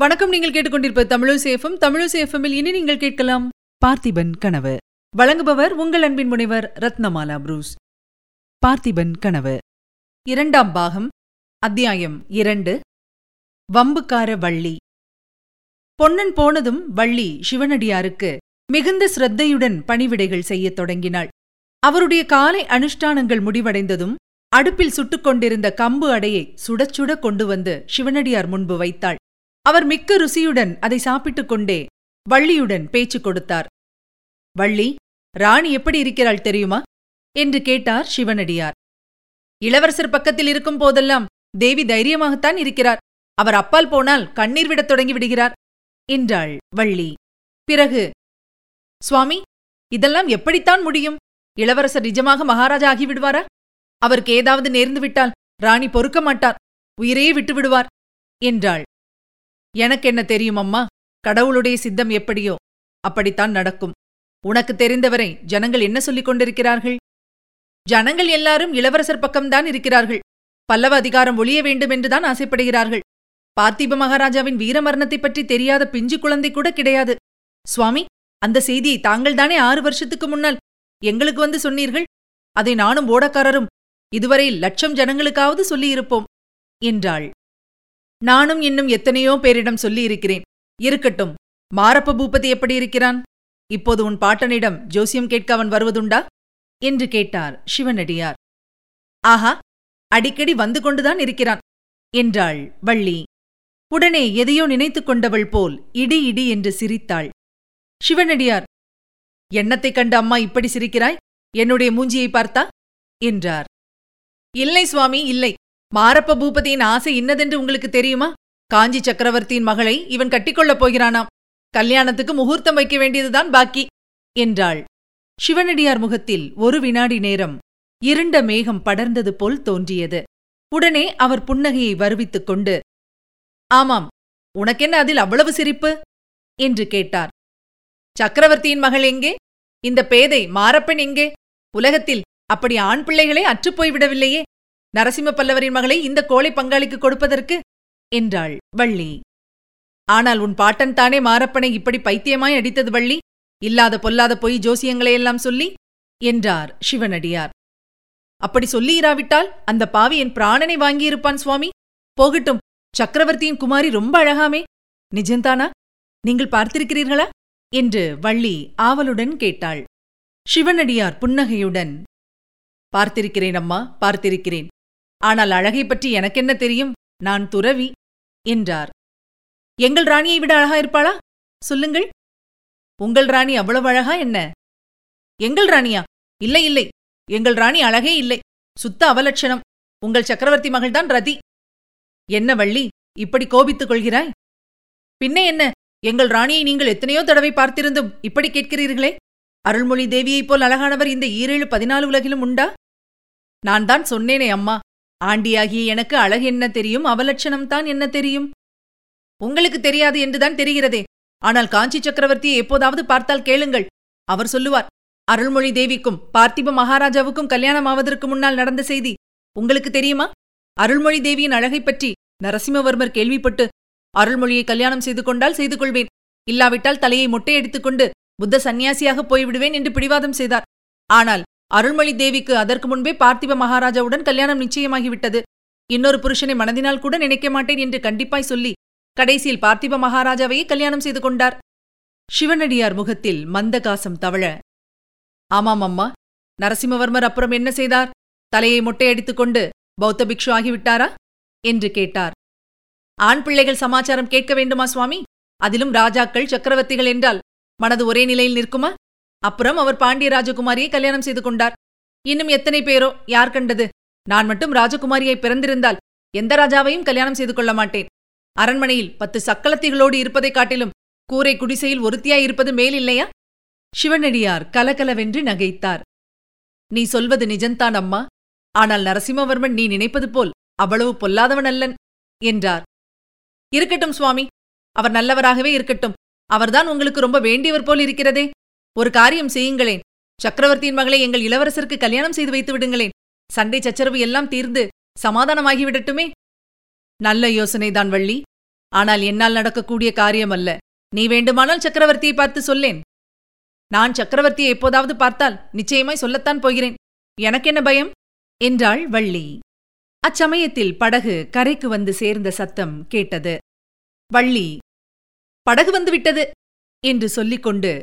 வணக்கம். நீங்கள் கேட்டுக்கொண்டிருப்ப தமிழசேஃபம் தமிழசேஃபமில் இனி நீங்கள் கேட்கலாம் பார்த்திபன் கனவு. வழங்குபவர் உங்கள் அன்பின் முனைவர் ரத்னமாலா புரூஸ். பார்த்திபன் கனவு. இரண்டாம் பாகம் அத்தியாயம் இரண்டு வம்புக்கார வள்ளி. பொன்னன் போனதும் வள்ளி சிவனடியாருக்கு மிகுந்த சிரத்தையுடன் பணிவிடைகள் செய்யத் தொடங்கினாள். அவருடைய காலை அனுஷ்டானங்கள் முடிவடைந்ததும் அடுப்பில் சுட்டுக் கொண்டிருந்த கம்பு அடையை சுடச்சுடக் கொண்டு வந்து சிவனடியார் முன்பு வைத்தாள். அவர் மிக்க ருசியுடன் அதை சாப்பிட்டுக் கொண்டே வள்ளியுடன் பேச்சு கொடுத்தார். வள்ளி ராணி எப்படி இருக்கிறாள் தெரியுமா? என்று கேட்டார் சிவனடியார். இளவரசர் பக்கத்தில் இருக்கும் போதெல்லாம் தேவி தைரியமாகத்தான் இருக்கிறார். அவர் அப்பால் போனால் கண்ணீர் விடத் தொடங்கி விடுகிறார் என்றாள் வள்ளி. பிறகு? சுவாமி இதெல்லாம் எப்படித்தான் முடியும்? இளவரசர் நிஜமாக மகாராஜா ஆகிவிடுவாரா? அவருக்கு ஏதாவது நேர்ந்து விட்டால் ராணி பொறுக்க மாட்டார். உயிரையே விட்டு விடுவார் என்றாள் எனக்கு என்ன தெரியும் அம்மா கடவுளுடைய சித்தம் எப்படியோ? அப்படித்தான் நடக்கும். உனக்கு தெரிந்தவரை ஜனங்கள் என்ன சொல்லிக் கொண்டிருக்கிறார்கள்? ஜனங்கள் எல்லாரும் இளவரசர் பக்கம்தான் இருக்கிறார்கள். பல்லவ அதிகாரம் ஒழிய வேண்டும் என்றுதான் ஆசைப்படுகிறார்கள். பார்த்திப மகாராஜாவின் வீரமரணத்தை பற்றி தெரியாத பிஞ்சு குழந்தை கூட கிடையாது. சுவாமி அந்த செய்தியை தாங்கள்தானே ஆறு வருஷத்துக்கு முன்னால் எங்களுக்கு வந்து சொன்னீர்கள்? அதை நானும் ஓடக்காரரும் இதுவரை லட்சம் ஜனங்களுக்காவது சொல்லியிருப்போம் என்றாள். நானும் இன்னும் எத்தனையோ பேரிடம் சொல்லியிருக்கிறேன். இருக்கட்டும். மாரப்ப பூபதி எப்படி இருக்கிறான்? இப்போது உன் பாட்டனிடம் ஜோசியம் கேட்க அவன் வருவதுண்டா? என்று கேட்டார் சிவனடியார். ஆஹா அடிக்கடி வந்து கொண்டுதான் இருக்கிறான் என்றாள் வள்ளி. உடனே எதையோ நினைத்துக் கொண்டவள் போல் இடி இடி என்று சிரித்தாள். சிவனடியார் எண்ணத்தைக் கண்டு அம்மா இப்படி சிரிக்கிறாய்? என்னுடைய மூஞ்சியை பார்த்தா? என்றார். இல்லை சுவாமி இல்லை. மாரப்ப பூபதியின் ஆசை இன்னதென்று உங்களுக்கு தெரியுமா? காஞ்சி சக்கரவர்த்தியின் மகளை இவன் கட்டிக்கொள்ளப் போகிறானாம். கல்யாணத்துக்கு முகூர்த்தம் வைக்க வேண்டியதுதான் பாக்கி என்றாள். சிவனடியார் முகத்தில் ஒரு வினாடி நேரம் இருண்ட மேகம் படர்ந்தது போல் தோன்றியது. உடனே அவர் புன்னகையை வருவித்துக் கொண்டு ஆமாம் உனக்கென்ன அதில் அவ்வளவு சிரிப்பு? என்று கேட்டார். சக்கரவர்த்தியின் மகள் எங்கே? இந்த பேதை மாரப்பன் எங்கே? உலகத்தில் அப்படி ஆண் பிள்ளைகளே அற்றுப்போய் விடவில்லையே நரசிம்ம பல்லவரின் மகளை இந்த கோழை பங்காளிக்கு கொடுப்பதற்கு என்றாள் வள்ளி. ஆனால் உன் பாட்டன் தானே மாரப்பனை இப்படி பைத்தியமாய் அடித்தது வள்ளி? இல்லாத பொல்லாத பொய் ஜோசியங்களையெல்லாம் சொல்லி? என்றார் சிவனடியார். அப்படி சொல்லியிராவிட்டால் அந்த பாவி என் பிராணனை வாங்கியிருப்பான் சுவாமி. போகட்டும் சக்கரவர்த்தியின் குமாரி ரொம்ப அழகாமே. நிஜந்தானா? நீங்கள் பார்த்திருக்கிறீர்களா? என்று வள்ளி ஆவலுடன் கேட்டாள். சிவனடியார் புன்னகையுடன் பார்த்திருக்கிறேன் அம்மா பார்த்திருக்கிறேன். ஆனால் அழகை பற்றி எனக்கென்ன தெரியும்? நான் துறவி என்றார். எங்கள் ராணியை விட அழகா இருப்பாளா? சொல்லுங்கள். உங்கள் ராணி அவ்வளவு அழகா என்ன? எங்கள் ராணியா? இல்லை இல்லை. எங்கள் ராணி அழகே இல்லை. சுத்த அவலட்சணம். உங்கள் சக்கரவர்த்தி மகள்தான் ரதி. என்ன வள்ளி இப்படி கோபித்துக் கொள்கிறாய்? பின்னே என்ன? எங்கள் ராணியை நீங்கள் எத்தனையோ தடவை பார்த்திருந்தும் இப்படி கேட்கிறீர்களே? அருள்மொழி தேவியைப் போல் அழகானவர் இந்த ஈரேழு பதினாலு உலகிலும் உண்டா? நான் தான் சொன்னேனே அம்மா. ஆண்டியாகிய எனக்கு அழகு என்ன தெரியும்? அவலட்சணம்தான் என்ன தெரியும்? உங்களுக்கு தெரியாது என்றுதான் தெரிகிறதே. ஆனால் காஞ்சி சக்கரவர்த்தியை எப்போதாவது பார்த்தால் கேளுங்கள். அவர் சொல்லுவார் அருள்மொழி தேவிக்கும் பார்த்திப மகாராஜாவுக்கும் கல்யாணம் ஆவதற்கு முன்னால் நடந்த செய்தி உங்களுக்கு தெரியுமா? அருள்மொழி தேவியின் அழகைப் பற்றி நரசிம்மவர்மர் கேள்விப்பட்டு அருள்மொழியை கல்யாணம் செய்து கொண்டால் செய்து கொள்வேன். இல்லாவிட்டால் தலையை மொட்டையடித்துக் கொண்டு புத்த சந்நியாசியாக போய்விடுவேன் என்று பிடிவாதம் செய்தார். ஆனால் அருள்மொழி தேவிக்கு அதற்கு முன்பே பார்த்திப மகாராஜாவுடன் கல்யாணம் நிச்சயமாகிவிட்டது. இன்னொரு புருஷனை மனதினால் கூட நினைக்க மாட்டேன் என்று கண்டிப்பாய் சொல்லி கடைசியில் பார்த்திப மகாராஜாவையே கல்யாணம் செய்து கொண்டார். சிவனடியார் முகத்தில் மந்தகாசம் தவழ ஆமாம் அம்மா நரசிம்மவர்மர் அப்புறம் என்ன செய்தார்? தலையை மொட்டையடித்துக் கொண்டு பௌத்த பிக்ஷு ஆகிவிட்டாரா? என்று கேட்டார். ஆண் பிள்ளைகள் சமாச்சாரம் கேட்க வேண்டுமா சுவாமி? அதிலும் ராஜாக்கள் சக்கரவர்த்திகள் என்றால் மனது ஒரே நிலையில் நிற்குமா? அப்புறம் அவர் பாண்டிய ராஜகுமாரியை கல்யாணம் செய்து கொண்டார். இன்னும் எத்தனை பேரோ யார் கண்டது? நான் மட்டும் ராஜகுமாரியை பிறந்திருந்தால் எந்த ராஜாவையும் கல்யாணம் செய்து கொள்ள மாட்டேன். அரண்மனையில் பத்து சக்களத்திகளோடு இருப்பதைக் காட்டிலும் கூரை குடிசையில் ஒருத்தியாய் இருப்பது மேலில்லையா சிவனடியார் கலகலவென்று நகைத்தார். நீ சொல்வது நிஜந்தான் அம்மா. ஆனால் நரசிம்மவர்மன் நீ நினைப்பது போல் அவ்வளவு பொல்லாதவன் அல்லன் என்றார். இருக்கட்டும் சுவாமி அவர் நல்லவராகவே இருக்கட்டும். அவர்தான் உங்களுக்கு ரொம்ப வேண்டியவர் போல் இருக்கிறதே. ஒரு காரியம் செய்யுங்களேன். சக்கரவர்த்தியின் மகளை எங்கள் இளவரசருக்கு கல்யாணம் செய்து வைத்து விடுங்களேன். சண்டை சச்சரவு எல்லாம் தீர்ந்து சமாதானமாகிவிடட்டுமே? நல்ல யோசனைதான் வள்ளி. ஆனால் என்னால் நடக்கக்கூடிய காரியம் அல்ல. நீ வேண்டுமானால் சக்கரவர்த்தியை பார்த்து சொல்லேன். நான் சக்கரவர்த்தியை எப்போதாவது பார்த்தால் நிச்சயமாய் சொல்லத்தான் போகிறேன். எனக்கென்ன பயம்? என்றாள் வள்ளி. அச்சமயத்தில் படகு கரைக்கு வந்து சேர்ந்த சத்தம் கேட்டது. வள்ளி படகு வந்து விட்டது என்று சொல்லிக்கொண்டு